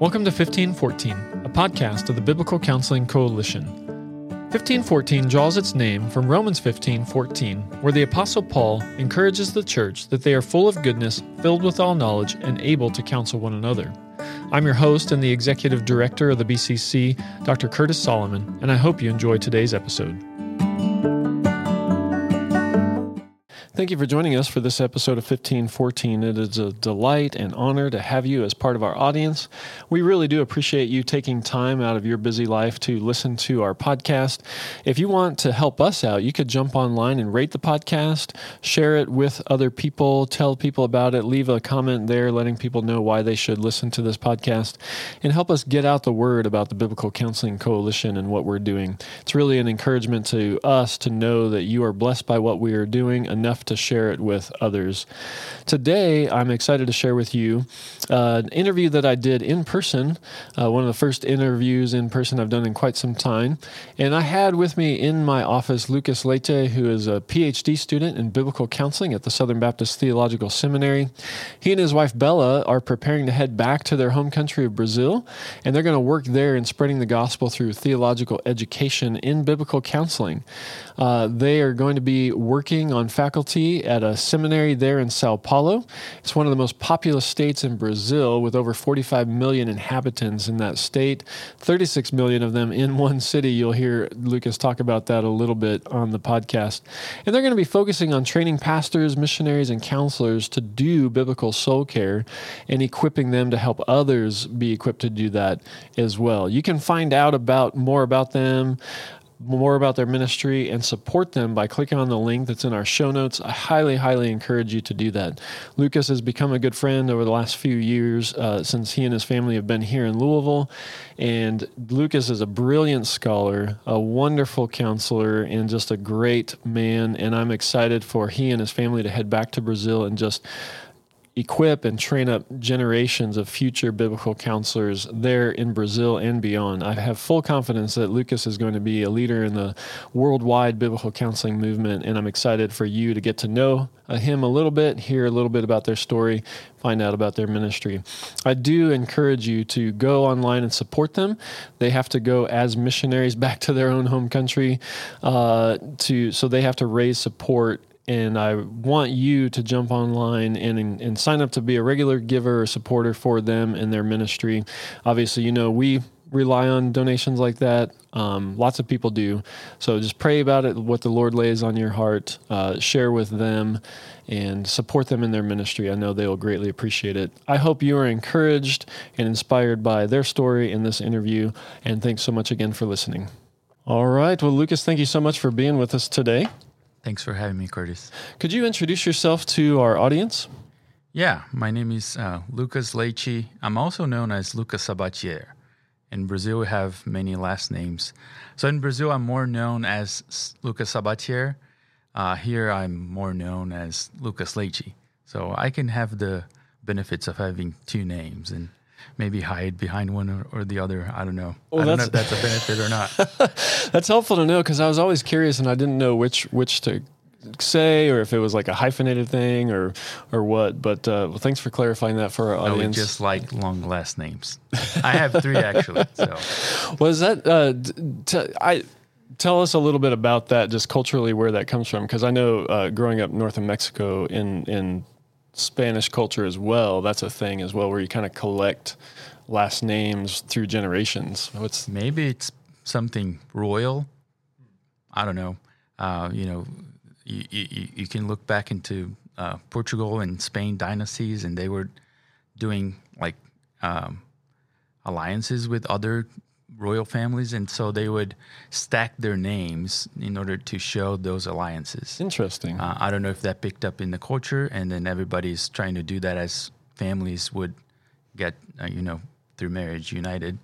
Welcome to 1514, a podcast of the Biblical Counseling Coalition. 1514 draws its name from Romans 15:14, where the apostle Paul encourages the church that they are full of goodness, filled with all knowledge, and able to counsel one another. I'm your host and the executive director of the BCC, Dr. Curtis Solomon, and I hope you enjoy today's episode. Thank you for joining us for this episode of 1514. It is a delight and honor to have you as part of our audience. We really do appreciate you taking time out of your busy life to listen to our podcast. If you want to help us out, you could jump online and rate the podcast, share it with other people, tell people about it, leave a comment there letting people know why they should listen to this podcast, and help us get out the word about the Biblical Counseling Coalition and what we're doing. It's really an encouragement to us to know that you are blessed by what we are doing enough to share it with others. Today, I'm excited to share with you uh, an interview that I did in person, uh, one of the first interviews in person I've done in quite some time. And I had with me in my office Lucas Leite, who is a PhD student in biblical counseling at the Southern Baptist Theological Seminary. He and his wife Bella are preparing to head back to their home country of Brazil, and they're going to work there in spreading the gospel through theological education in biblical counseling. Uh, they are going to be working on faculty at a seminary there in Sao Paulo. It's one of the most populous states in Brazil, with over 45 million inhabitants in that state, 36 million of them in one city. You'll hear Lucas talk about that a little bit on the podcast. And they're going to be focusing on training pastors, missionaries, and counselors to do biblical soul care and equipping them to help others be equipped to do that as well. You can find out about more about them more about their ministry and support them by clicking on the link that's in our show notes. I highly, highly encourage you to do that. Lucas has become a good friend over the last few years uh, since he and his family have been here in Louisville. And Lucas is a brilliant scholar, a wonderful counselor, and just a great man. And I'm excited for he and his family to head back to Brazil and just equip and train up generations of future biblical counselors there in Brazil and beyond. I have full confidence that Lucas is going to be a leader in the worldwide biblical counseling movement, and I'm excited for you to get to know uh, him a little bit, hear a little bit about their story, find out about their ministry. I do encourage you to go online and support them. They have to go as missionaries back to their own home country uh, to so they have to raise support and I want you to jump online and, and sign up to be a regular giver or supporter for them and their ministry. Obviously, you know, we rely on donations like that. Um, lots of people do. So just pray about it, what the Lord lays on your heart, uh, share with them, and support them in their ministry. I know they will greatly appreciate it. I hope you are encouraged and inspired by their story in this interview. And thanks so much again for listening. All right. Well, Lucas, thank you so much for being with us today. Thanks for having me, Curtis. Could you introduce yourself to our audience? Yeah, my name is uh, Lucas Leite. I'm also known as Lucas Sabatier. In Brazil, we have many last names. So in Brazil, I'm more known as Lucas Sabatier. Uh, here, I'm more known as Lucas Leite. So I can have the benefits of having two names and maybe hide behind one or, or the other. I don't know. Well, I don't know if that's a benefit or not. that's helpful to know because I was always curious and I didn't know which which to say or if it was like a hyphenated thing or or what. But uh, well, thanks for clarifying that for our no, audience. just like long last names. I have three actually. So was that uh, t- I tell us a little bit about that, just culturally where that comes from, because I know uh, growing up north of Mexico in in Spanish culture as well. That's a thing as well, where you kind of collect last names through generations. What's maybe it's something royal. I don't know. Uh, you know, you, you, you, can look back into uh, Portugal and Spain dynasties, and they were doing like um, alliances with other royal families, and so they would stack their names in order to show those alliances. Interesting. Uh, I don't know if that picked up in the culture, and then everybody's trying to do that as families would get, uh, you know, through marriage united.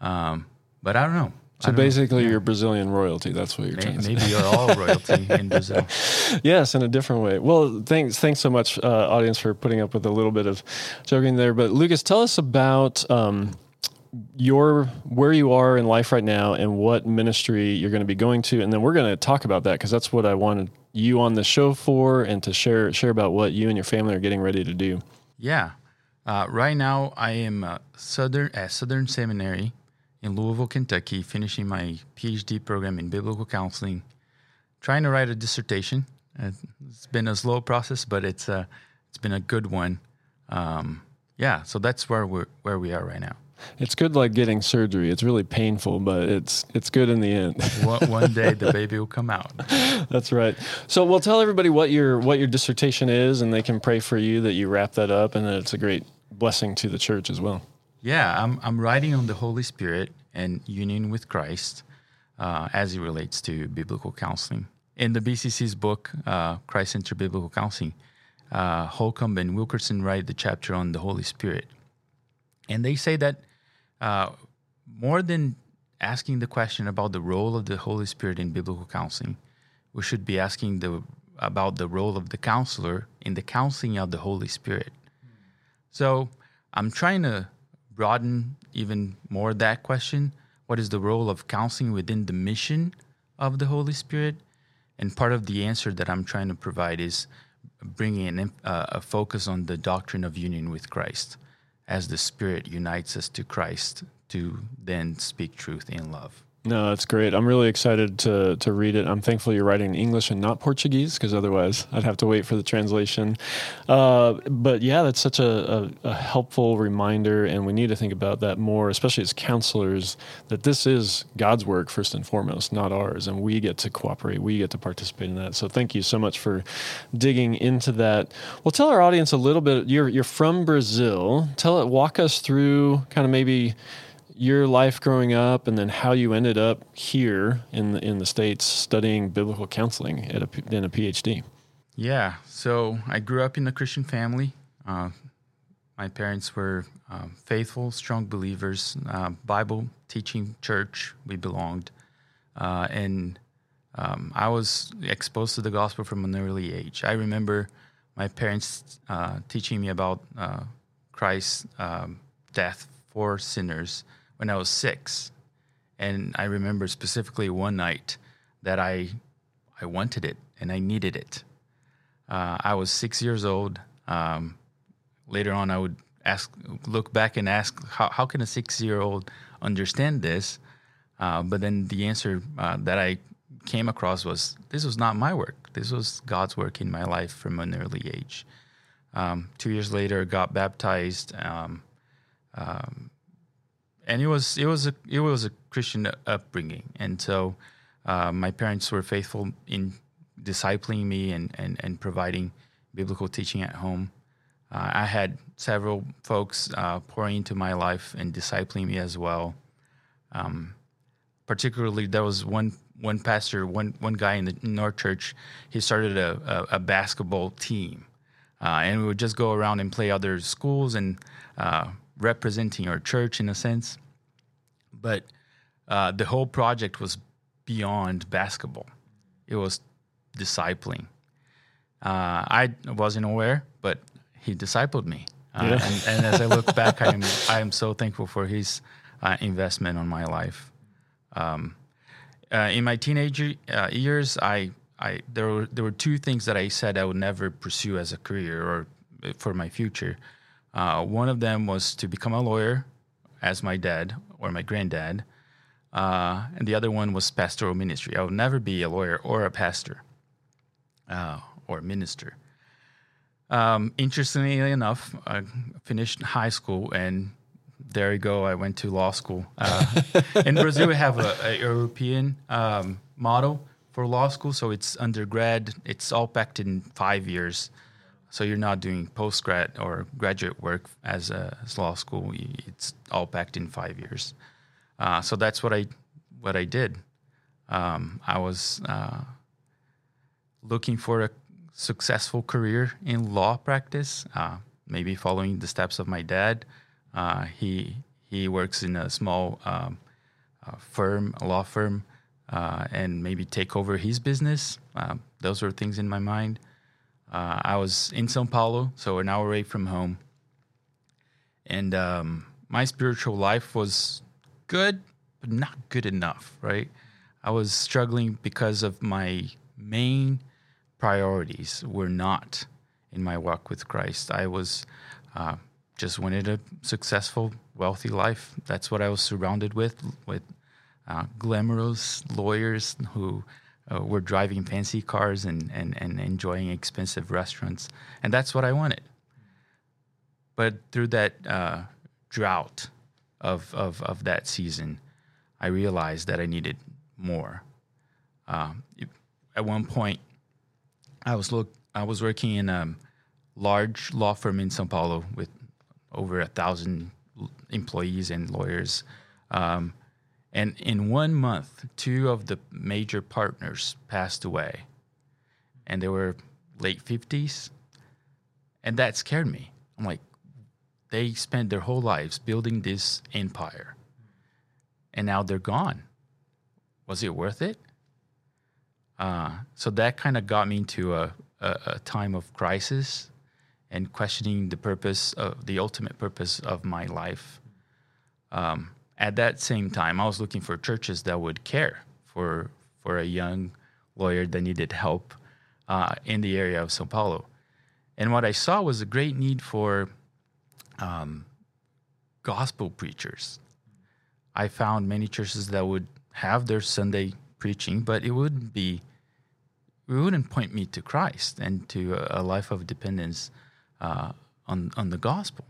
Um, but I don't know. So basically, yeah. you're Brazilian royalty. That's what you're maybe, trying to Maybe you're all royalty in Brazil. yes, in a different way. Well, thanks, thanks so much, uh, audience, for putting up with a little bit of joking there. But Lucas, tell us about um, your where you are in life right now and what ministry you're going to be going to and then we're going to talk about that because that's what I wanted you on the show for and to share share about what you and your family are getting ready to do. Yeah. Uh, right now, I am uh, Southern at Southern Seminary in Louisville, Kentucky, finishing my PhD program in biblical counseling. Trying to write a dissertation. It's been a slow process, but it's uh, it's been a good one. Um, yeah, so that's where we're where we are right now. It's good like getting surgery. It's really painful, but it's it's good in the end. one, one day the baby will come out. That's right. So we'll tell everybody what your what your dissertation is, and they can pray for you that you wrap that up, and that it's a great blessing to the church as well. Yeah, I'm I'm writing on the Holy Spirit and union with Christ uh, as it relates to biblical counseling. In the BCC's book, uh, Christ Centered Biblical Counseling, uh, Holcomb and Wilkerson write the chapter on the Holy Spirit. And they say that uh, more than asking the question about the role of the Holy Spirit in biblical counseling, we should be asking the, about the role of the counselor in the counseling of the Holy Spirit. So I'm trying to broaden even more that question. What is the role of counseling within the mission of the Holy Spirit? And part of the answer that I'm trying to provide is bringing an, uh, a focus on the doctrine of union with Christ as the Spirit unites us to Christ to then speak truth in love. No, that's great. I'm really excited to to read it. I'm thankful you're writing in English and not Portuguese because otherwise I'd have to wait for the translation. Uh, but yeah, that's such a, a, a, helpful reminder, and we need to think about that more, especially as counselors, that this is God's work first and foremost, not ours, and we get to cooperate, we get to participate in that. So thank you so much for digging into that. Well, tell our audience a little bit. You're you're from Brazil. Tell it. Walk us through kind of maybe your life growing up and then how you ended up here in the, in the states studying biblical counseling at a, in a PhD. Yeah, so I grew up in a Christian family. Uh, my parents were um, faithful, strong believers, uh, Bible teaching church we belonged, uh, and um, I was exposed to the gospel from an early age. I remember my parents uh, teaching me about uh, Christ's um, death for sinners when I was six, and I remember specifically one night that I I wanted it and I needed it. Uh, I was six years old. Um, later on, I would ask, look back and ask, how, how can a six year old understand this? Uh, but then the answer uh, that I came across was this was not my work. This was God's work in my life from an early age. Um, two years later, got baptized. Um, um, and it was it was a it was a Christian upbringing, and so uh, my parents were faithful in discipling me and and and providing biblical teaching at home. Uh, I had several folks uh, pouring into my life and discipling me as well. Um, particularly, there was one one pastor, one one guy in, the, our church. He started a, a, a basketball team, uh, and we would just go around and play other schools and uh, representing our church in a sense. But uh, the whole project was beyond basketball. It was discipling. Uh, I wasn't aware, but he discipled me. Uh, yeah. and, and, as I look back, I am I am so thankful for his uh, investment on my life. Um, uh, in my teenage uh, years, I I there were there were two things that I said I would never pursue as a career or for my future. Uh, one of them was to become a lawyer, as my dad or my granddad, uh, and the other one was pastoral ministry. I would never be a lawyer or a pastor uh, or minister. Um, interestingly enough, I finished high school and there you go. I went to law school. Uh, in Brazil, we have a, a European um, model for law school, so it's undergrad. It's all packed in five years. So you're not doing post grad or graduate work as a as law school. It's all packed in five years. Uh, so that's what I what I did. Um, I was uh, looking for a successful career in law practice, uh, maybe following the steps of my dad. Uh, he he works in a small um, uh, firm, a law firm, uh, and maybe take over his business. Those were things in my mind. Uh, I was in Sao Paulo, so an hour away from home, and um, my spiritual life was good, but not good enough. Right, I was struggling because of my main priorities were not in my walk with Christ. I was uh, just wanted a successful, wealthy life. That's what I was surrounded with, with uh, glamorous lawyers who uh, were driving fancy cars and, and, and enjoying expensive restaurants. And that's what I wanted. But through that uh, drought of, of, of that season, I realized that I needed more. Uh, at one point, I was look I was working in a large law firm in São Paulo with over a thousand employees and lawyers. Um, and in one month, two of the major partners passed away, and they were late 50s. And that scared me. I'm like, they spent their whole lives building this empire, and now they're gone. Was it worth it? Uh, so that kind of got me into a, a, a time of crisis and questioning the purpose of the ultimate purpose of my life. Um, at that same time, I was looking for churches that would care for for a young lawyer that needed help uh, in the area of Sao Paulo. And what I saw was a great need for um, gospel preachers. I found many churches that would have their Sunday preaching, but it wouldn't be, it wouldn't point me to Christ and to a, life of dependence uh, on on the gospel.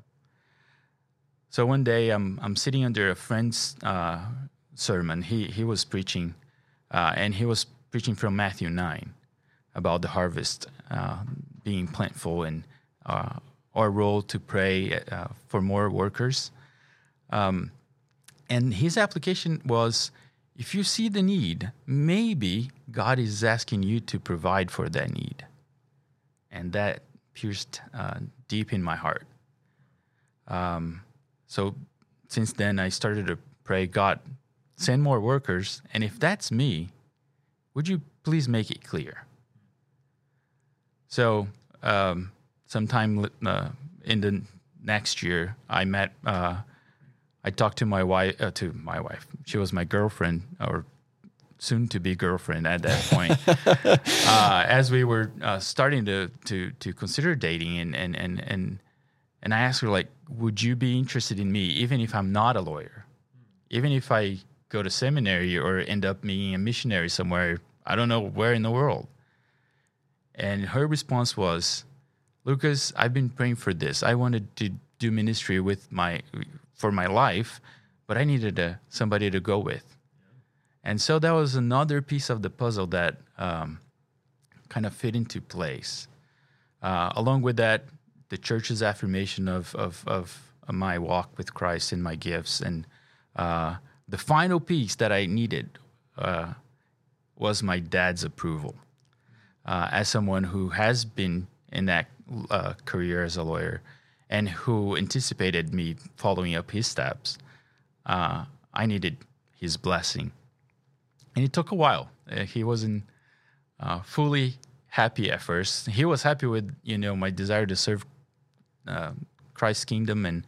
So one day I'm I'm sitting under a friend's uh, sermon. He he was preaching, uh, and he was preaching from Matthew nine about the harvest uh, being plentiful and uh, our role to pray uh, for more workers. Um, and his application was if you see the need, maybe God is asking you to provide for that need. And that pierced uh, deep in my heart. Um, so since then, I started to pray, God, send more workers. And if that's me, would you please make it clear? So, um, sometime uh, in the next year, I met, uh, I talked to my wife, uh, to my wife. She was my girlfriend or soon to be girlfriend at that point. Uh, as we were uh, starting to, to, to consider dating and, and, and, and and I asked her, like, would you be interested in me, even if I'm not a lawyer? Even if I go to seminary or end up being a missionary somewhere, I don't know where in the world. And her response was, Lucas, I've been praying for this. I wanted to do ministry with my for my life, but I needed a, somebody to go with. And so that was another piece of the puzzle that um, kind of fit into place. Uh, along with that, the church's affirmation of, of, of my walk with Christ and my gifts. And uh, the final piece that I needed uh, was my dad's approval. Uh, as someone who has been in that uh, career as a lawyer and who anticipated me following up his steps, uh, I needed his blessing. And it took a while. Uh, he wasn't fully happy at first. He was happy with you know my desire to serve uh, Christ's kingdom and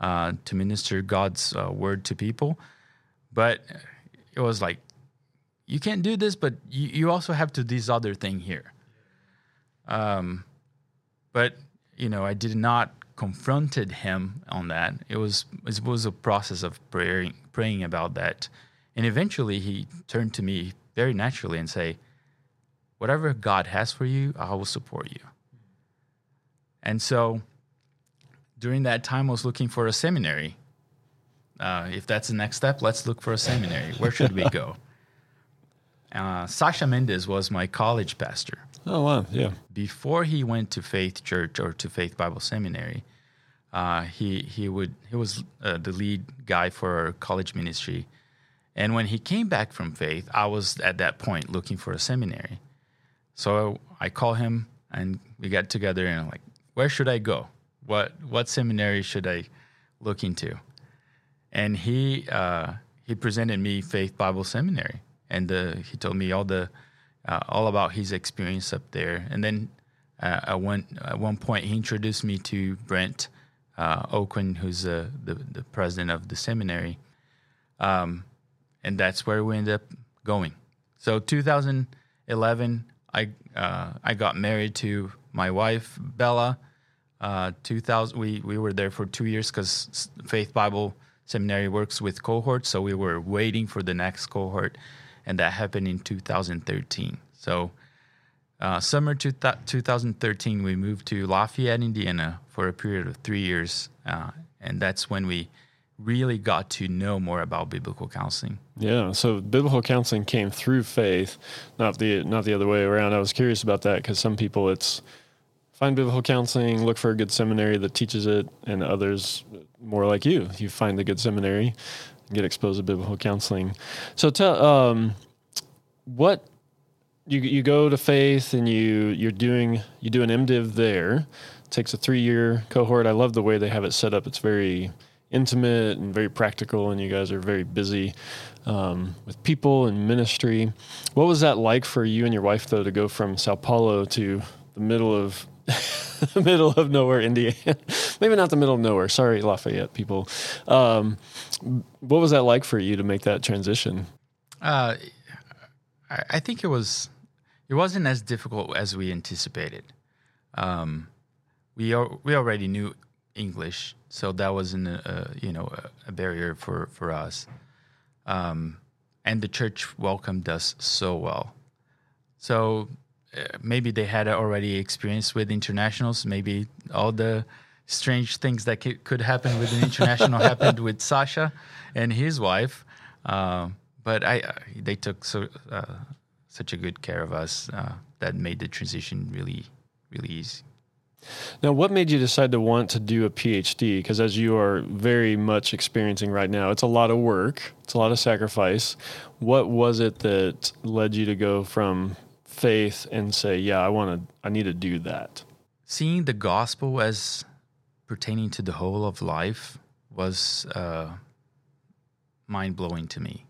uh, to minister God's uh, word to people. But it was like, you can't do this, but you, you also have to do this other thing here. Um, but you know, I did not confronted him on that. It was it was a process of praying praying about that, and eventually he turned to me very naturally and say, "Whatever God has for you, I will support you." And so during that time, I was looking for a seminary. Uh, if that's the next step, let's look for a seminary. Where should we go? Uh, Sasha Mendez was my college pastor. Oh wow, yeah. Before he went to Faith Church or to Faith Bible Seminary, uh, he he would he was uh, the lead guy for our college ministry, and when he came back from Faith, I was at that point looking for a seminary. So I call him and we got together and I'm like, where should I go? What what seminary should I look into? And he uh, he presented me Faith Bible Seminary, and uh, he told me all the uh, all about his experience up there. And then uh, at one at one point, he introduced me to Brent uh, Aucoin, who's the the president of the seminary, um, and that's where we ended up going. So 2011, I uh, I got married to my wife Bella Uh, 2000, we, we were there for two years because Faith Bible Seminary works with cohorts. So we were waiting for the next cohort, and that happened in 2013. So uh, summer two th- 2013, we moved to Lafayette, Indiana for a period of three years. Uh, and that's when we really got to know more about biblical counseling. Yeah, so biblical counseling came through faith, not the not the other way around. I was curious about that because some people it's find biblical counseling, look for a good seminary that teaches it, and others more like you, you find a good seminary, get exposed to biblical counseling. So tell um, what you you go to faith and you you're doing you do an MDiv there. It takes a three year cohort. I love the way they have it set up. It's very intimate and very practical, and you guys are very busy um, with people and ministry. What was that like for you and your wife, though, to go from Sao Paulo to the middle of middle of nowhere, Indiana? Maybe not the middle of nowhere. Sorry, Lafayette people. Um, what was that like for you to make that transition? Uh, I think it was it wasn't as difficult as we anticipated. Um, we are, we already knew English, so that wasn't a, a you know a, a, barrier for for us. Um, and the church welcomed us so well. So maybe they had already experience with internationals. Maybe all the strange things that could, could happen with an international happened with Sasha and his wife. Uh, but I, they took so uh, such a good care of us uh, that made the transition really, really easy. Now, what made you decide to want to do a PhD? Because as you are very much experiencing right now, it's a lot of work, it's a lot of sacrifice. What was it that led you to go from faith and say, "Yeah, I want to, I need to do that"? Seeing the gospel as pertaining to the whole of life was uh, mind blowing to me,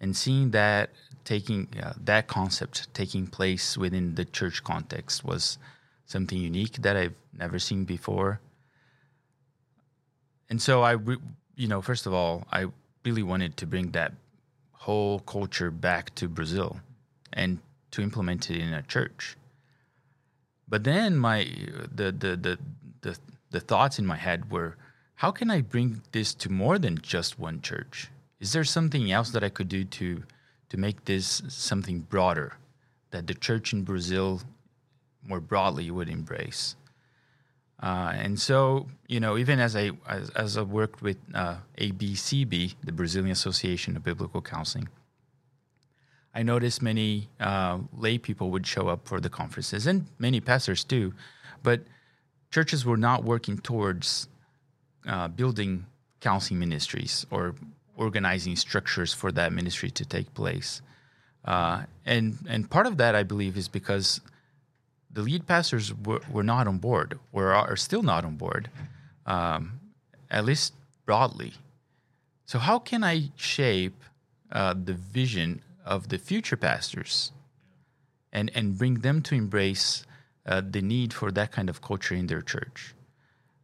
and seeing that taking uh, that concept taking place within the church context was something unique that I've never seen before. And so I, you know, first of all, I really wanted to bring that whole culture back to Brazil and to implement it in a church. But then my the the the the, the thoughts in my head were, how can I bring this to more than just one church? Is there something else that I could do to to make this something broader that the church in Brazil more broadly would embrace. Uh, and so, you know, even as I as, as I worked with uh, ABCB, the Brazilian Association of Biblical Counseling, I noticed many uh, lay people would show up for the conferences, and many pastors too, but churches were not working towards uh, building counseling ministries or organizing structures for that ministry to take place. Uh, and and part of that, I believe, is because the lead pastors were, were not on board, or are still not on board, um, at least broadly. So how can I shape uh, the vision of the future pastors, and and bring them to embrace uh, the need for that kind of culture in their church,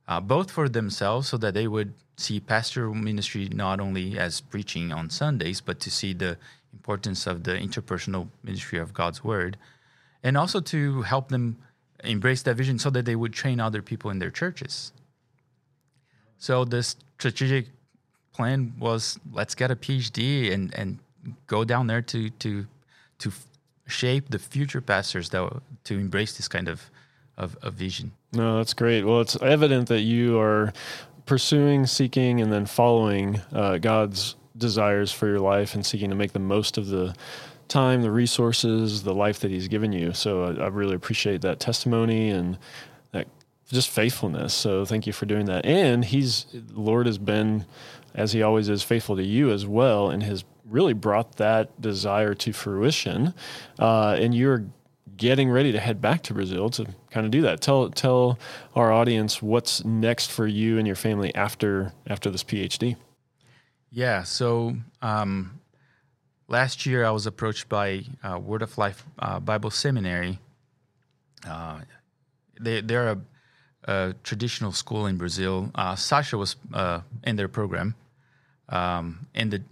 uh, both for themselves, so that they would see pastoral ministry not only as preaching on Sundays, but to see the importance of the interpersonal ministry of God's word, and also to help them embrace that vision so that they would train other people in their churches. So this strategic plan was let's get a PhD and and go down there to to to shape the future pastors that to embrace this kind of of, of vision. No, that's great. Well, it's evident that you are pursuing, seeking, and then following uh, God's desires for your life and seeking to make the most of the time, the resources, the life that He's given you. So I, I really appreciate that testimony and that just faithfulness. So thank you for doing that. And He's Lord has been, as He always is, faithful to you as well, in has really brought that desire to fruition. Uh, and you're getting ready to head back to Brazil to kind of do that. Tell tell our audience what's next for you and your family after after this PhD. Yeah. So um, last year I was approached by uh, Word of Life uh, Bible Seminary. Uh, they they're a, a, traditional school in Brazil. Uh, Sasha was uh, in their program. Um, in the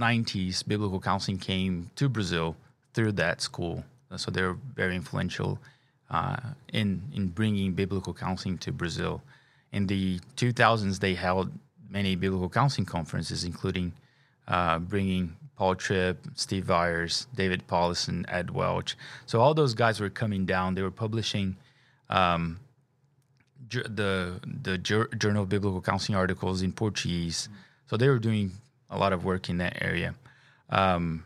90s, biblical counseling came to Brazil through that school so they're very influential uh, in in bringing biblical counseling to Brazil. In the 2000s, they held many biblical counseling conferences, including uh, bringing Paul Tripp, Steve Viars, David Powlison, Ed Welch. So all those guys were coming down. They were publishing um, ju- the the Journal of Biblical Counseling articles in Portuguese. So they were doing a lot of work in that area. Um,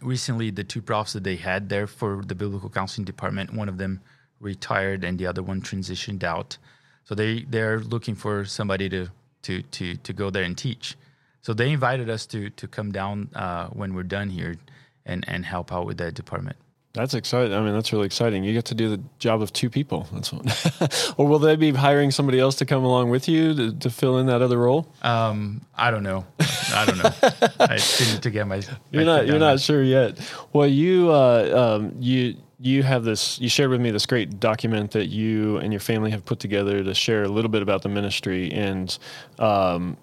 recently, the two profs that they had there for the biblical counseling department, one of them retired and the other one transitioned out. So they they're looking for somebody to to to to go there and teach. So they invited us to to come down uh, when we're done here and and help out with that department. That's exciting. I mean, that's really exciting. You get to do the job of two people. That's what. or will they be hiring somebody else to come along with you to, to fill in that other role? Um, I don't know. I don't know. I didn't to get my. You're my not. You're not sure yet. Well, you uh, um, you you have this. You shared with me this great document that you and your family have put together to share a little bit about the ministry and. Um,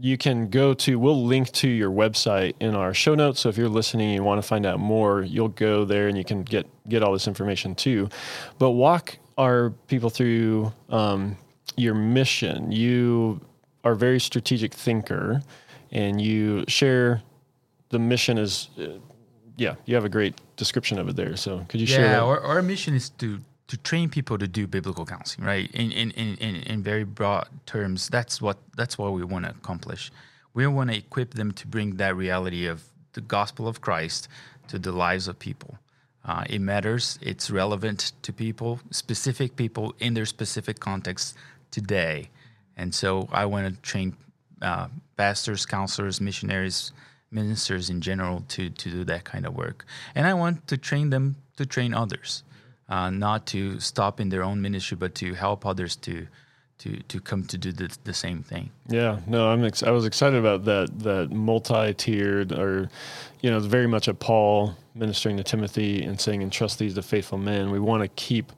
you can go to we'll link to your website in our show notes. So if you're listening and you want to find out more you'll go there and you can get get all this information too. But walk our people through um, your mission. You are a very strategic thinker and you share the mission is uh, yeah you have a great description of it there. So could you yeah, share Yeah, our, our mission is to to train people to do biblical counseling, right? In in, in, in, in very broad terms, that's what that's what we want to accomplish. We want to equip them to bring that reality of the gospel of Christ to the lives of people. Uh, it matters. It's relevant to people, specific people in their specific context today. And so I want to train uh, pastors, counselors, missionaries, ministers in general to to do that kind of work. And I want to train them to train others uh, not to stop in their own ministry, but to help others to to to come to do the, the same thing. Yeah, no, I'm ex- I was excited about that that multi-tiered or you know, very much a Paul ministering to Timothy and saying entrust these to faithful men. We want to keep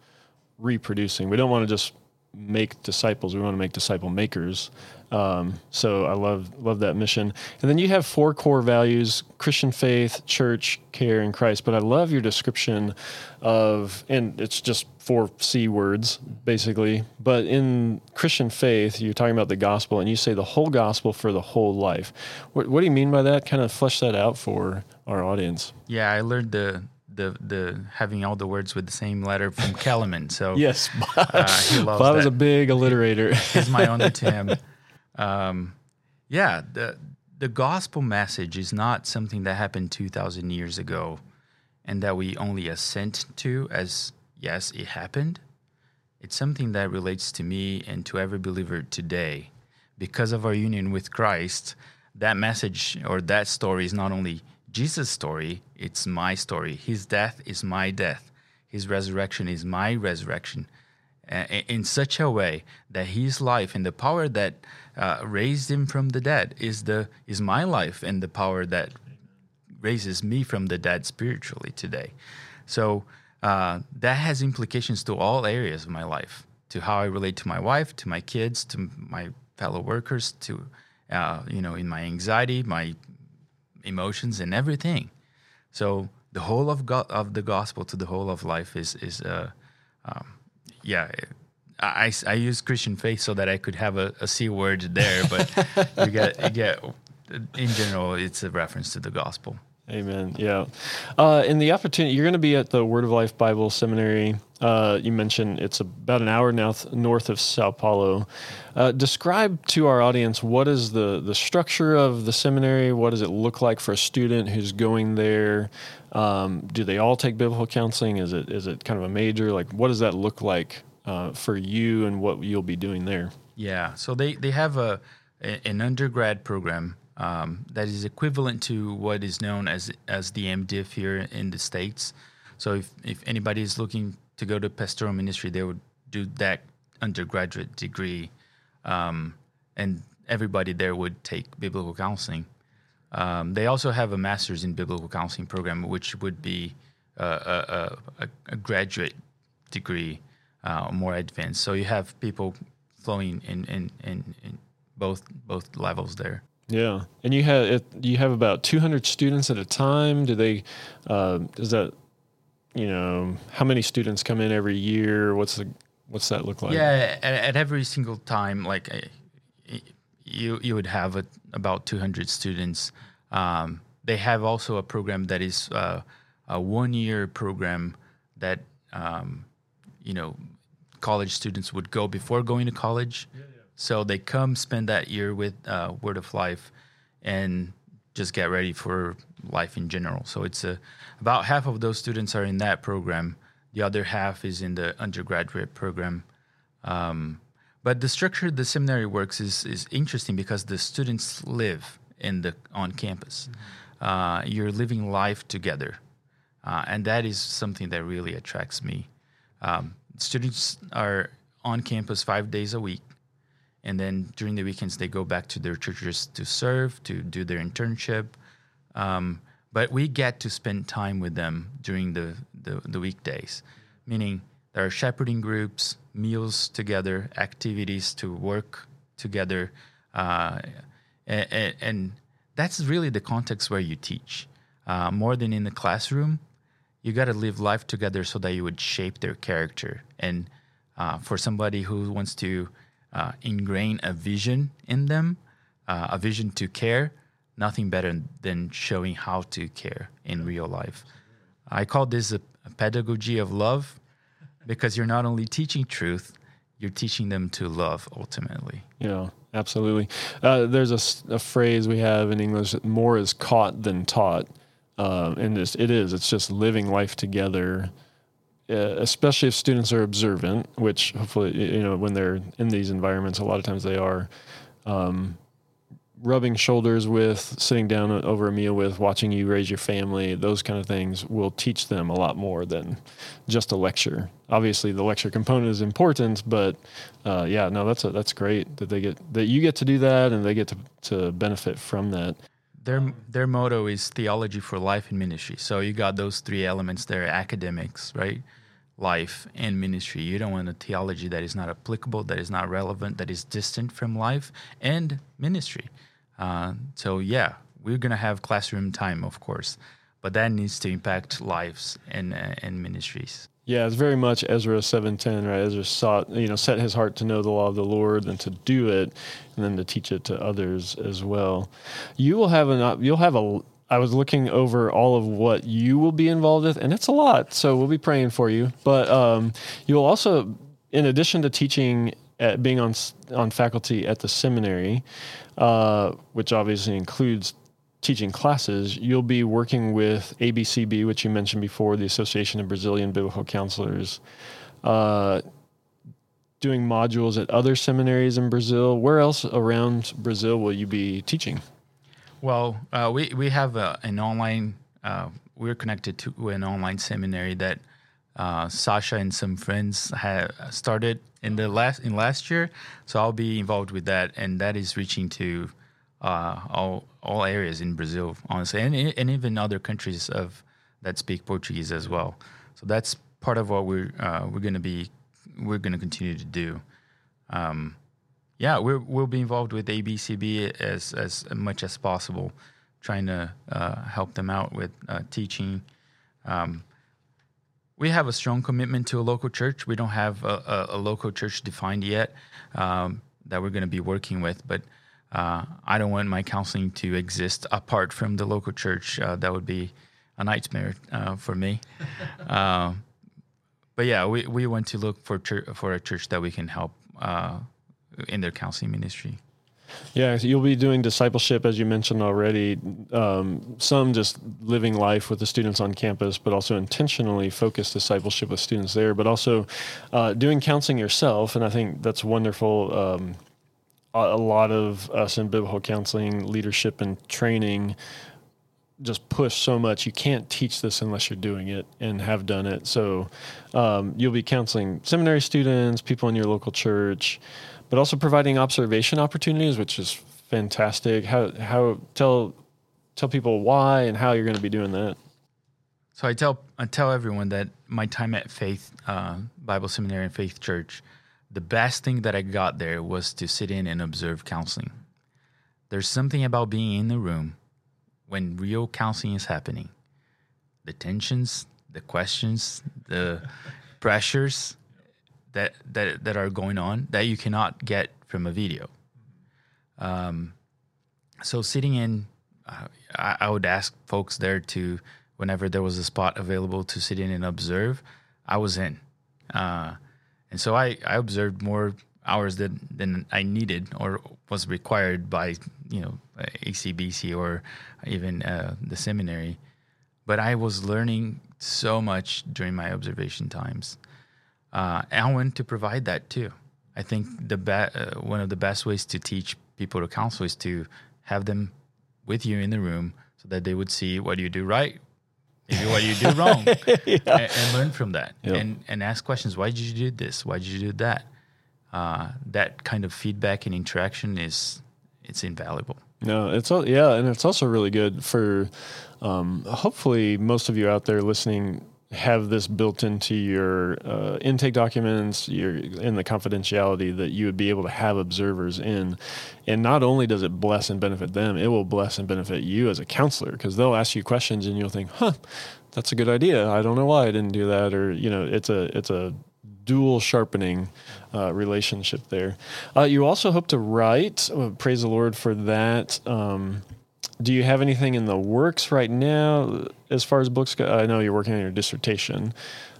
reproducing. We don't want to just make disciples. We want to make disciple makers. Um, so I love love that mission. And then you have four core values: Christian faith, church, care, and Christ. But I love your description of, and it's just four C words basically. But in Christian faith, you're talking about the gospel, and you say the whole gospel for the whole life. What, what do you mean by that? Kind of flesh that out for our audience. Yeah, I learned the the the having all the words with the same letter from Kellemen. So Yes, uh, he loves Bob is a big alliterator. is my honor to him. Um, yeah, the the gospel message is not something that happened two thousand years ago, and that we only assent to as yes, it happened. It's something that relates to me and to every believer today, because of our union with Christ. That message or that story is not only Jesus' story; it's my story. His death is my death. His resurrection is my resurrection in such a way that his life and the power that uh, raised him from the dead is the is my life and the power that raises me from the dead spiritually today. So uh, that has implications to all areas of my life, to how I relate to my wife, to my kids, to my fellow workers, to uh, you know, in my anxiety, my emotions, and everything. So the whole of God, of the gospel to the whole of life is is uh, um, yeah. I, I use Christian faith so that I could have a, a C word there, but you get you get in general it's a reference to the gospel. Amen. Yeah. Uh, in the opportunity, you're going to be at the Word of Life Bible Seminary. Uh, you mentioned it's about an hour north north of Sao Paulo. Uh, describe to our audience what is the the structure of the seminary. What does it look like for a student who's going there? Um, do they all take biblical counseling? Is it is it kind of a major? Like, what does that look like uh, for you and what you'll be doing there? Yeah. So they they have a, an undergrad program um, that is equivalent to what is known as as the MDiv here in the states. So if if anybody is looking to go to pastoral ministry, they would do that undergraduate degree, um, and everybody there would take biblical counseling. Um, they also have a master's in biblical counseling program, which would be a, a, a, graduate degree, uh, more advanced. So you have people flowing in, in, in, in both both levels there. Yeah, and you have you have about 200 students at a time. Do they? Uh, is that you know, how many students come in every year? What's the what's that look like? Yeah, at, at every single time, like you you would have a, about 200 students. Um, they have also a program that is uh, a one year program that um, you know college students would go before going to college. Yeah, yeah. So they come spend that year with uh, Word of Life and just get ready for life in general. So it's a, about half of those students are in that program. The other half is in the undergraduate program. Um, but the structure the seminary works is is interesting because the students live in the on campus. Mm-hmm. Uh, you're living life together, uh, and that is something that really attracts me. Um, students are on campus five days a week, and then during the weekends they go back to their churches to serve, to do their internship. Um, but we get to spend time with them during the, the, the weekdays, meaning there are shepherding groups, meals together, activities to work together, uh, and, and, that's really the context where you teach. Uh, more than in the classroom, you got to live life together so that you would shape their character. And uh, for somebody who wants to uh, ingrain a vision in them, uh, a vision to care, nothing better than showing how to care in real life. I call this a, a pedagogy of love because you're not only teaching truth, you're teaching them to love ultimately. Yeah, absolutely. Uh, there's a, a, phrase we have in English: "More is caught than taught," uh, and it's, it is. It's just living life together, especially if students are observant. Which hopefully, you know, when they're in these environments, a lot of times they are. Um, rubbing shoulders with, sitting down over a meal with, watching you raise your family, those kind of things will teach them a lot more than just a lecture. Obviously, the lecture component is important, but uh, yeah, no, that's a, that's great that they get that you get to do that and they get to to benefit from that. Their their motto is theology for life and ministry. So you got those three elements there: academics, right? Life and ministry. You don't want a theology that is not applicable, that is not relevant, that is distant from life and ministry. Uh, so yeah, we're gonna have classroom time, of course, but that needs to impact lives and uh, and ministries. Yeah, it's very much Ezra seven ten, right? Ezra sought, you know, set his heart to know the law of the Lord and to do it, and then to teach it to others as well. You will have an you'll have a. I was looking over all of what you will be involved with, and it's a lot. So we'll be praying for you. But um, you'll also, in addition to teaching at being on on faculty at the seminary, uh, which obviously includes teaching classes, you'll be working with ABCB, which you mentioned before, the Association of Brazilian Biblical Counselors, uh, doing modules at other seminaries in Brazil. Where else around Brazil will you be teaching? Well, uh, we we have a, an online. Uh, we're connected to an online seminary that uh, Sasha and some friends have started in the last in last year. So I'll be involved with that, and that is reaching to uh, all all areas in Brazil, honestly, and and even other countries of that speak Portuguese as well. So that's part of what we're uh, we're going to be we're going to continue to do. Um, yeah, we will be involved with ABCB as as much as possible, trying to uh, help them out with uh, teaching. Um, we have a strong commitment to a local church. We don't have a, a, a local church defined yet um, that we're going to be working with, but uh, I don't want my counseling to exist apart from the local church. Uh, that would be a nightmare uh, for me. Um, but yeah, we, we want to look for for a church that we can help uh, in their counseling ministry. Yeah, you'll be doing discipleship, as you mentioned already. Um, some just living life with the students on campus, but also intentionally focused discipleship with students there, but also uh, doing counseling yourself. And I think that's wonderful. Um, a, lot of us in biblical counseling, leadership, and training just push so much. You can't teach this unless you're doing it and have done it. So um, you'll be counseling seminary students, people in your local church but also providing observation opportunities, which is fantastic. How how tell tell people why and how you're going to be doing that. So I tell I tell everyone that my time at Faith uh, Bible Seminary and Faith Church, the best thing that I got there was to sit in and observe counseling. There's something about being in the room when real counseling is happening. The tensions the questions, the pressures that that that are going on that you cannot get from a video. Um, so sitting in, uh, I, I would ask folks there to whenever there was a spot available to sit in and observe, I was in. Uh, and so I, I observed more hours than, than I needed or was required by, you know, ACBC or even uh, the seminary. But I was learning so much during my observation times. Uh, and to provide that too. I think the be- uh, one of the best ways to teach people to counsel is to have them with you in the room so that they would see what you do right, maybe what you do wrong, yeah. and, and, learn from that, yep. and and ask questions. Why did you do this? Why did you do that? Uh, that kind of feedback and interaction is it's invaluable. No, it's all yeah, and it's also really good for. Um, hopefully, most of you out there listening have this built into your uh, intake documents, your in the confidentiality that you would be able to have observers in, and not only does it bless and benefit them, it will bless and benefit you as a counselor because they'll ask you questions and you'll think, "Huh, that's a good idea. I don't know why I didn't do that," or you know, it's a it's a dual sharpening uh, relationship there. Uh, you also hope to write. Uh, praise the Lord for that. Um, do you have anything in the works right now as far as books go? I know you're working on your dissertation.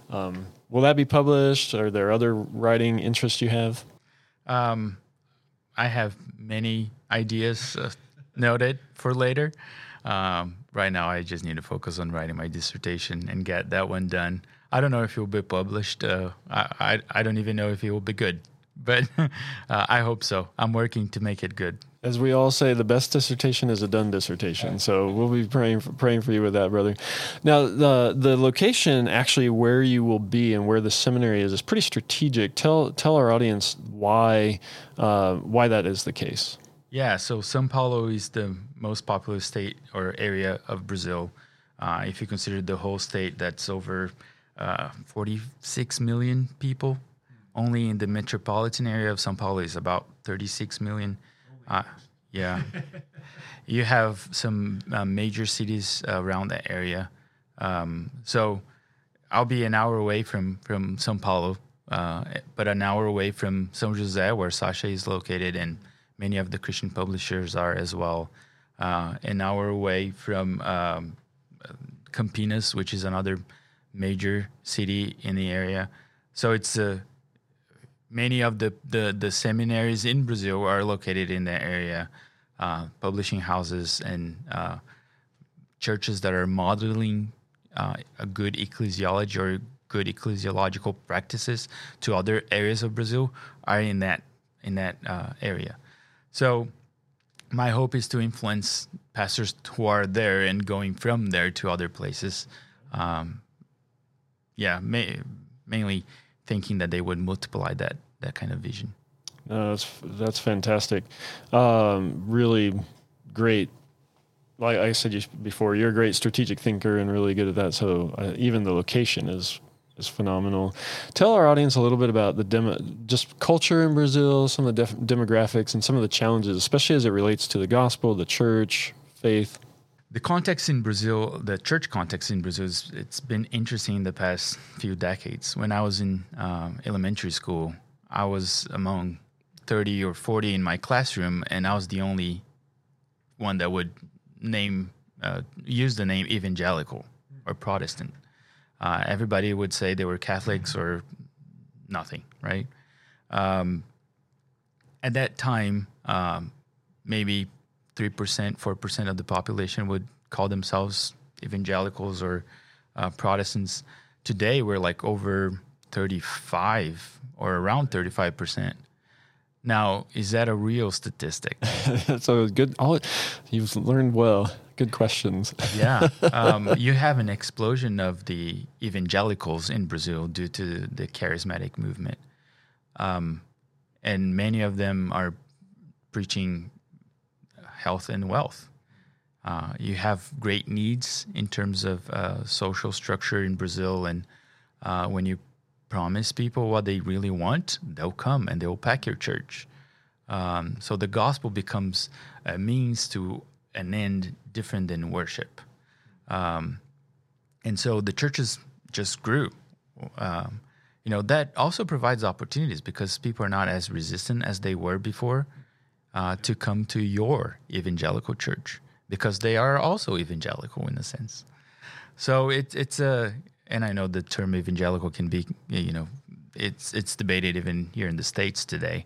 Um, will that be published? Are there other writing interests you have? Um, I have many ideas uh, noted for later. Um, right now, I just need to focus on writing my dissertation and get that one done. I don't know if it will be published. Uh, I, I, I don't even know if it will be good, but uh, I hope so. I'm working to make it good as we all say, the best dissertation is a done dissertation. So we'll be praying for, praying for you with that, brother. Now, the the location actually where you will be and where the seminary is is pretty strategic. Tell tell our audience why uh, why that is the case. Yeah, so São Paulo is the most populous state or area of Brazil. Uh, if you consider the whole state, that's over uh, 46 million people. Only in the metropolitan area of São Paulo is about 36 million. Uh, yeah. you have some uh, major cities around that area. Um, so I'll be an hour away from, from Sao Paulo, uh, but an hour away from São José, where Sasha is located, and many of the Christian publishers are as well. Uh, an hour away from um, Campinas, which is another major city in the area. So it's a many of the, the, the seminaries in Brazil are located in that area, uh, publishing houses and uh, churches that are modeling uh, a good ecclesiology or good ecclesiological practices to other areas of Brazil are in that in that uh, area. So my hope is to influence pastors who are there and going from there to other places. Um, yeah, mainly thinking that they would multiply that that kind of vision. No, that's that's fantastic. Um, really great. Like I said before, you're a great strategic thinker and really good at that. So uh, even the location is is phenomenal. Tell our audience a little bit about the demo, just culture in Brazil, some of the def- demographics, and some of the challenges, especially as it relates to the gospel, the church, faith the context in Brazil, the church context in Brazil, is, it's been interesting in the past few decades. When I was in um, elementary school, I was among 30 or 40 in my classroom, and I was the only one that would name, uh, use the name evangelical or Protestant. Uh, everybody would say they were Catholics or nothing, right? Um, at that time, um, maybe 3%, 4% of the population would call themselves evangelicals or uh, Protestants. Today, we're like over 35 or around 35%. Now, is that a real statistic? so good. All you've learned well. Good questions. yeah, um, you have an explosion of the evangelicals in Brazil due to the charismatic movement, um, and many of them are preaching health and wealth. Uh, you have great needs in terms of uh, social structure in Brazil, and uh, when you promise people what they really want, they'll come and they'll pack your church. Um, so the gospel becomes a means to an end different than worship. Um, and so the churches just grew. Um, you know that also provides opportunities because people are not as resistant as they were before uh, to come to your evangelical church because they are also evangelical in a sense. So it's it's a and I know the term evangelical can be you know it's it's debated even here in the states today,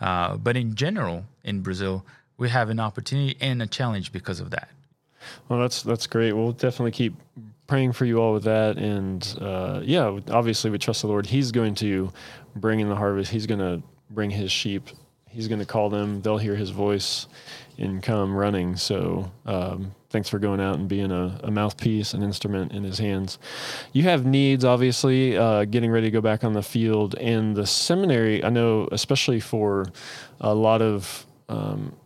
uh, but in general in Brazil we have an opportunity and a challenge because of that. Well, that's that's great. We'll definitely keep praying for you all with that, and uh, yeah, obviously we trust the Lord. He's going to bring in the harvest. He's going to bring His sheep. He's going to call them. They'll hear His voice and come running. So um, thanks for going out and being a, a, mouthpiece, an instrument in His hands. You have needs, obviously, uh, getting ready to go back on the field, and the seminary. I know, especially for a lot of um,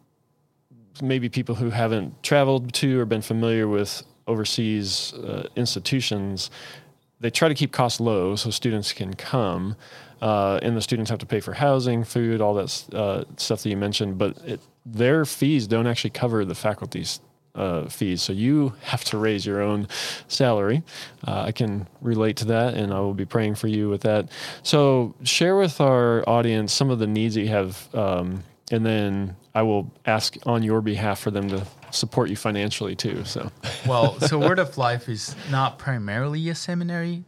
maybe people who haven't traveled to or been familiar with overseas uh, institutions, they try to keep costs low so students can come. Uh, and the students have to pay for housing, food, all that uh, stuff that you mentioned. But it, their fees don't actually cover the faculty's uh, fees. So you have to raise your own salary. Uh, I can relate to that, and I will be praying for you with that. So share with our audience some of the needs that you have. Um, and then I will ask on your behalf for them to support you financially too. So, well, so Word of Life is not primarily a seminary.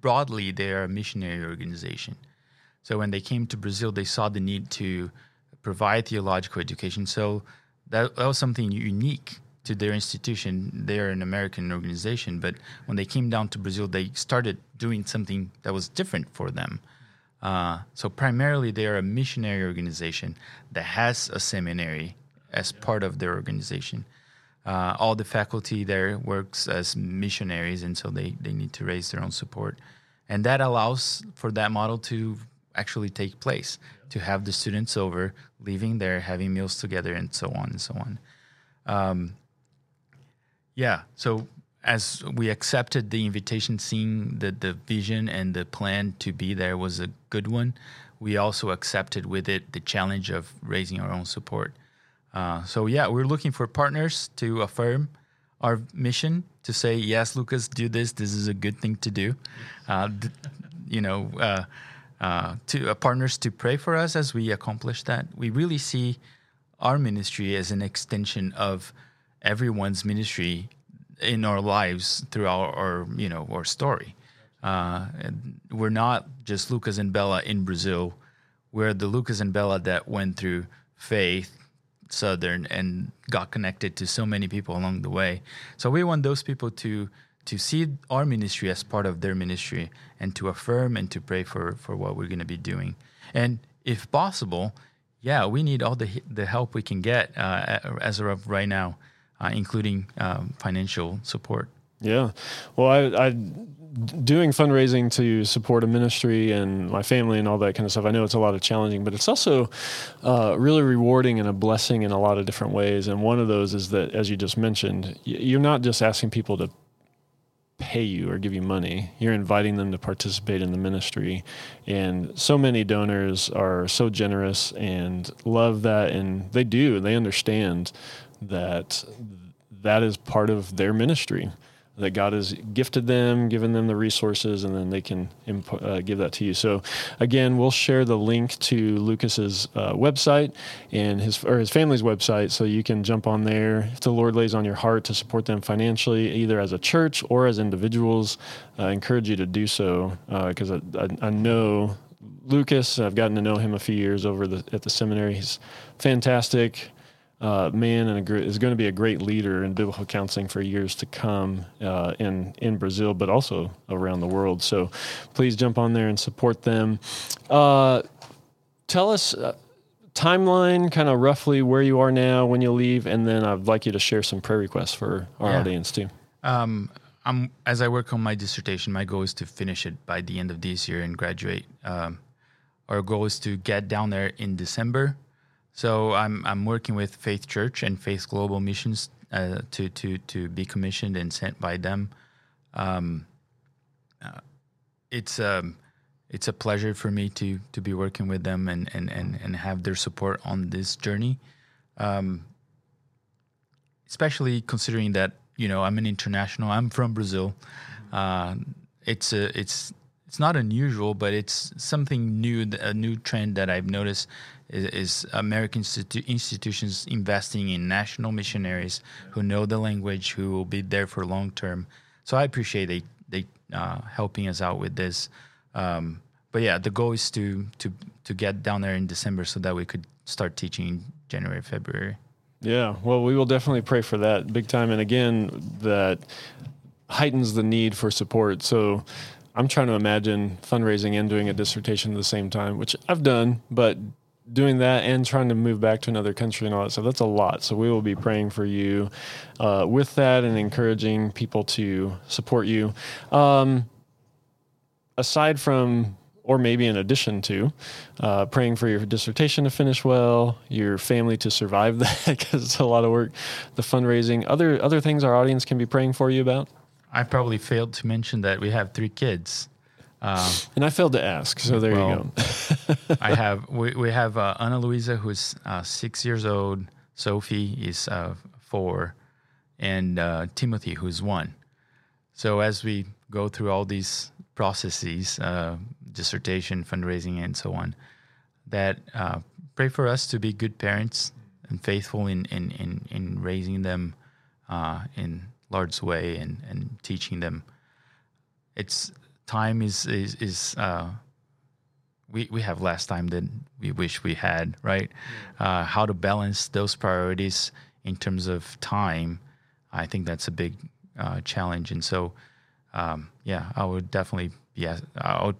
Broadly, they are a missionary organization. So when they came to Brazil, they saw the need to provide theological education. So that, that was something unique to their institution. They're an American organization, but when they came down to Brazil, they started doing something that was different for them. Uh, so primarily, they are a missionary organization that has a seminary as part of their organization. Uh, all the faculty there works as missionaries, and so they, they need to raise their own support. And that allows for that model to actually take place, to have the students over, living there, having meals together, and so on and so on. Um, yeah, so as we accepted the invitation, seeing that the vision and the plan to be there was a good one, we also accepted with it the challenge of raising our own support. Uh, so yeah, we're looking for partners to affirm our mission to say yes, Lucas, do this. This is a good thing to do. Uh, you know, uh, uh to uh, partners to pray for us as we accomplish that. We really see our ministry as an extension of everyone's ministry in our lives through our, our you know our story. Uh, we're not just Lucas and Bella in Brazil. We're the Lucas and Bella that went through faith, Southern, and got connected to so many people along the way. So we want those people to to see our ministry as part of their ministry and to affirm and to pray for for what we're going to be doing. And if possible, yeah, we need all the the help we can get uh, as of right now uh, including um, financial support. Yeah. Well, I, I doing fundraising to support a ministry and my family and all that kind of stuff. I know it's a lot of challenging, but it's also uh, really rewarding and a blessing in a lot of different ways. And one of those is that, as you just mentioned, you're not just asking people to pay you or give you money. You're inviting them to participate in the ministry. And so many donors are so generous and love that. And they do, they understand that that is part of their ministry that God has gifted them, given them the resources, and then they can uh, give that to you. So, again, we'll share the link to Lucas's uh, website and his or his family's website, so you can jump on there if the Lord lays on your heart to support them financially, either as a church or as individuals. I encourage you to do so because uh, I, I, I know Lucas. I've gotten to know him a few years over the, at the seminary. He's fantastic uh, man and a, is going to be a great leader in biblical counseling for years to come uh, in in Brazil, but also around the world. So please jump on there and support them. Uh, tell us uh, timeline, kind of roughly where you are now, when you leave, and then I'd like you to share some prayer requests for our yeah. audience too. Um, I'm as I work on my dissertation, my goal is to finish it by the end of this year and graduate. Um, our goal is to get down there in December so I'm I'm working with Faith Church and Faith Global Missions uh, to to to be commissioned and sent by them. Um, uh, it's um it's a pleasure for me to to be working with them and and and, and have their support on this journey. Um, especially considering that you know I'm an international. I'm from Brazil. Uh, it's a it's it's not unusual, but it's something new. A new trend that I've noticed is, is American institu- institutions investing in national missionaries who know the language, who will be there for long term. So I appreciate they they uh, helping us out with this. Um, but yeah, the goal is to to to get down there in December so that we could start teaching January, February. Yeah, well, we will definitely pray for that big time. And again, that heightens the need for support. So I'm trying to imagine fundraising and doing a dissertation at the same time, which I've done, but doing that and trying to move back to another country and all that stuff, that's a lot. So we will be praying for you uh, with that and encouraging people to support you. Um, aside from or maybe in addition to uh, praying for your dissertation to finish well, your family to survive that because it's a lot of work, the fundraising, other other things our audience can be praying for you about. I probably failed to mention that we have three kids. Um, and I failed to ask, so there well, you go. I have we, we have uh, Ana Luisa who's uh, six years old, Sophie is uh, four, and uh, Timothy who's one. So as we go through all these processes, uh, dissertation, fundraising, and so on, that uh, pray for us to be good parents and faithful in in in, in raising them uh, in large way and and teaching them. It's time is is is. Uh, we, we have less time than we wish we had, right? Uh, how to balance those priorities in terms of time, I think that's a big uh, challenge. And so, um, yeah, I would definitely, yeah, I would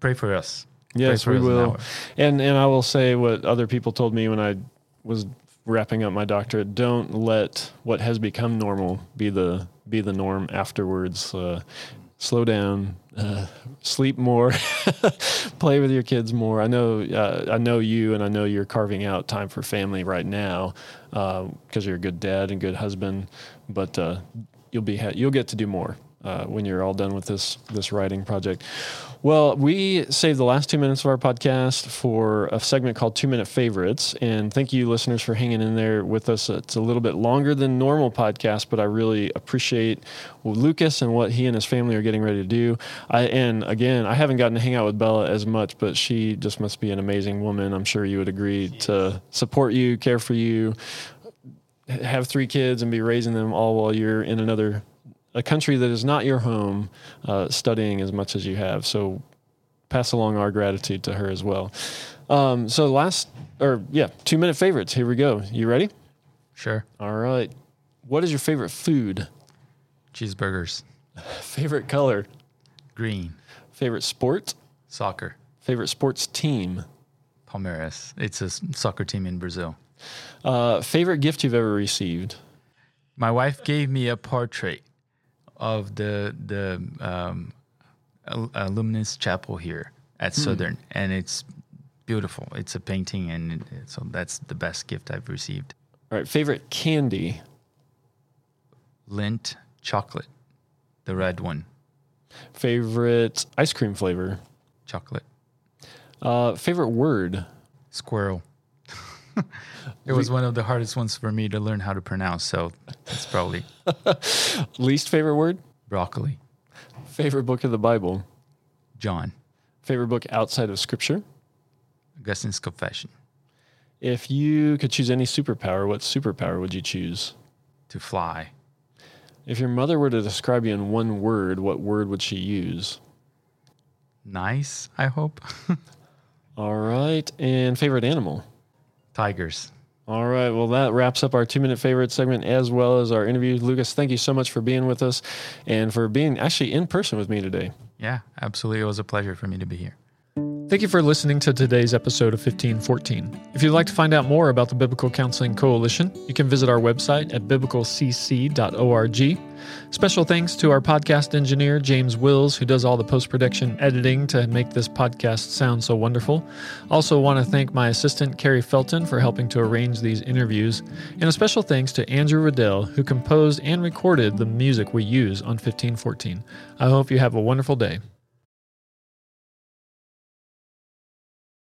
pray for us. Yes, we will. And and I will say what other people told me when I was wrapping up my doctorate. Don't let what has become normal be the be the norm afterwards. Uh, slow down, uh, sleep more, play with your kids more. I know uh, I know you, and I know you're carving out time for family right now because uh, you're a good dad and good husband. But uh, you'll be ha- you'll get to do more uh, when you're all done with this this writing project. Well, we saved the last two minutes of our podcast for a segment called Two Minute Favorites, and thank you, listeners, for hanging in there with us. It's a little bit longer than normal podcast, but I really appreciate Lucas and what he and his family are getting ready to do. I and again, I haven't gotten to hang out with Bella as much, but she just must be an amazing woman. I'm sure you would agree to support you, care for you, have three kids, and be raising them all while you're in another a country that is not your home uh, studying as much as you have. So pass along our gratitude to her as well. Um, so last, or yeah, two minute favorites. Here we go. You ready? Sure. All right. What is your favorite food? Cheeseburgers. favorite color? Green. Favorite sport? Soccer. Favorite sports team? Palmeiras. It's a soccer team in Brazil. Uh, favorite gift you've ever received? My wife gave me a portrait of the the um, Alumni Chapel here at mm. Southern, and it's beautiful. It's a painting, and so that's the best gift I've received. All right, favorite candy? Lindt chocolate, the red one. Favorite ice cream flavor? Chocolate. Uh, favorite word? Squirrel. it was one of the hardest ones for me to learn how to pronounce, so that's probably least favorite word. Broccoli. Favorite book of the Bible. John. Favorite book outside of Scripture. Augustine's Confession. If you could choose any superpower, what superpower would you choose? To fly. If your mother were to describe you in one word, what word would she use? Nice, I hope. All right. And favorite animal? Tigers. All right. Well, that wraps up our two minute favorite segment as well as our interview. Lucas, thank you so much for being with us and for being actually in person with me today. Yeah, absolutely. It was a pleasure for me to be here. Thank you for listening to today's episode of 1514. If you'd like to find out more about the Biblical Counseling Coalition, you can visit our website at biblicalcc.org. Special thanks to our podcast engineer, James Wills, who does all the post production editing to make this podcast sound so wonderful. Also, want to thank my assistant, Carrie Felton, for helping to arrange these interviews. And a special thanks to Andrew Riddell, who composed and recorded the music we use on 1514. I hope you have a wonderful day.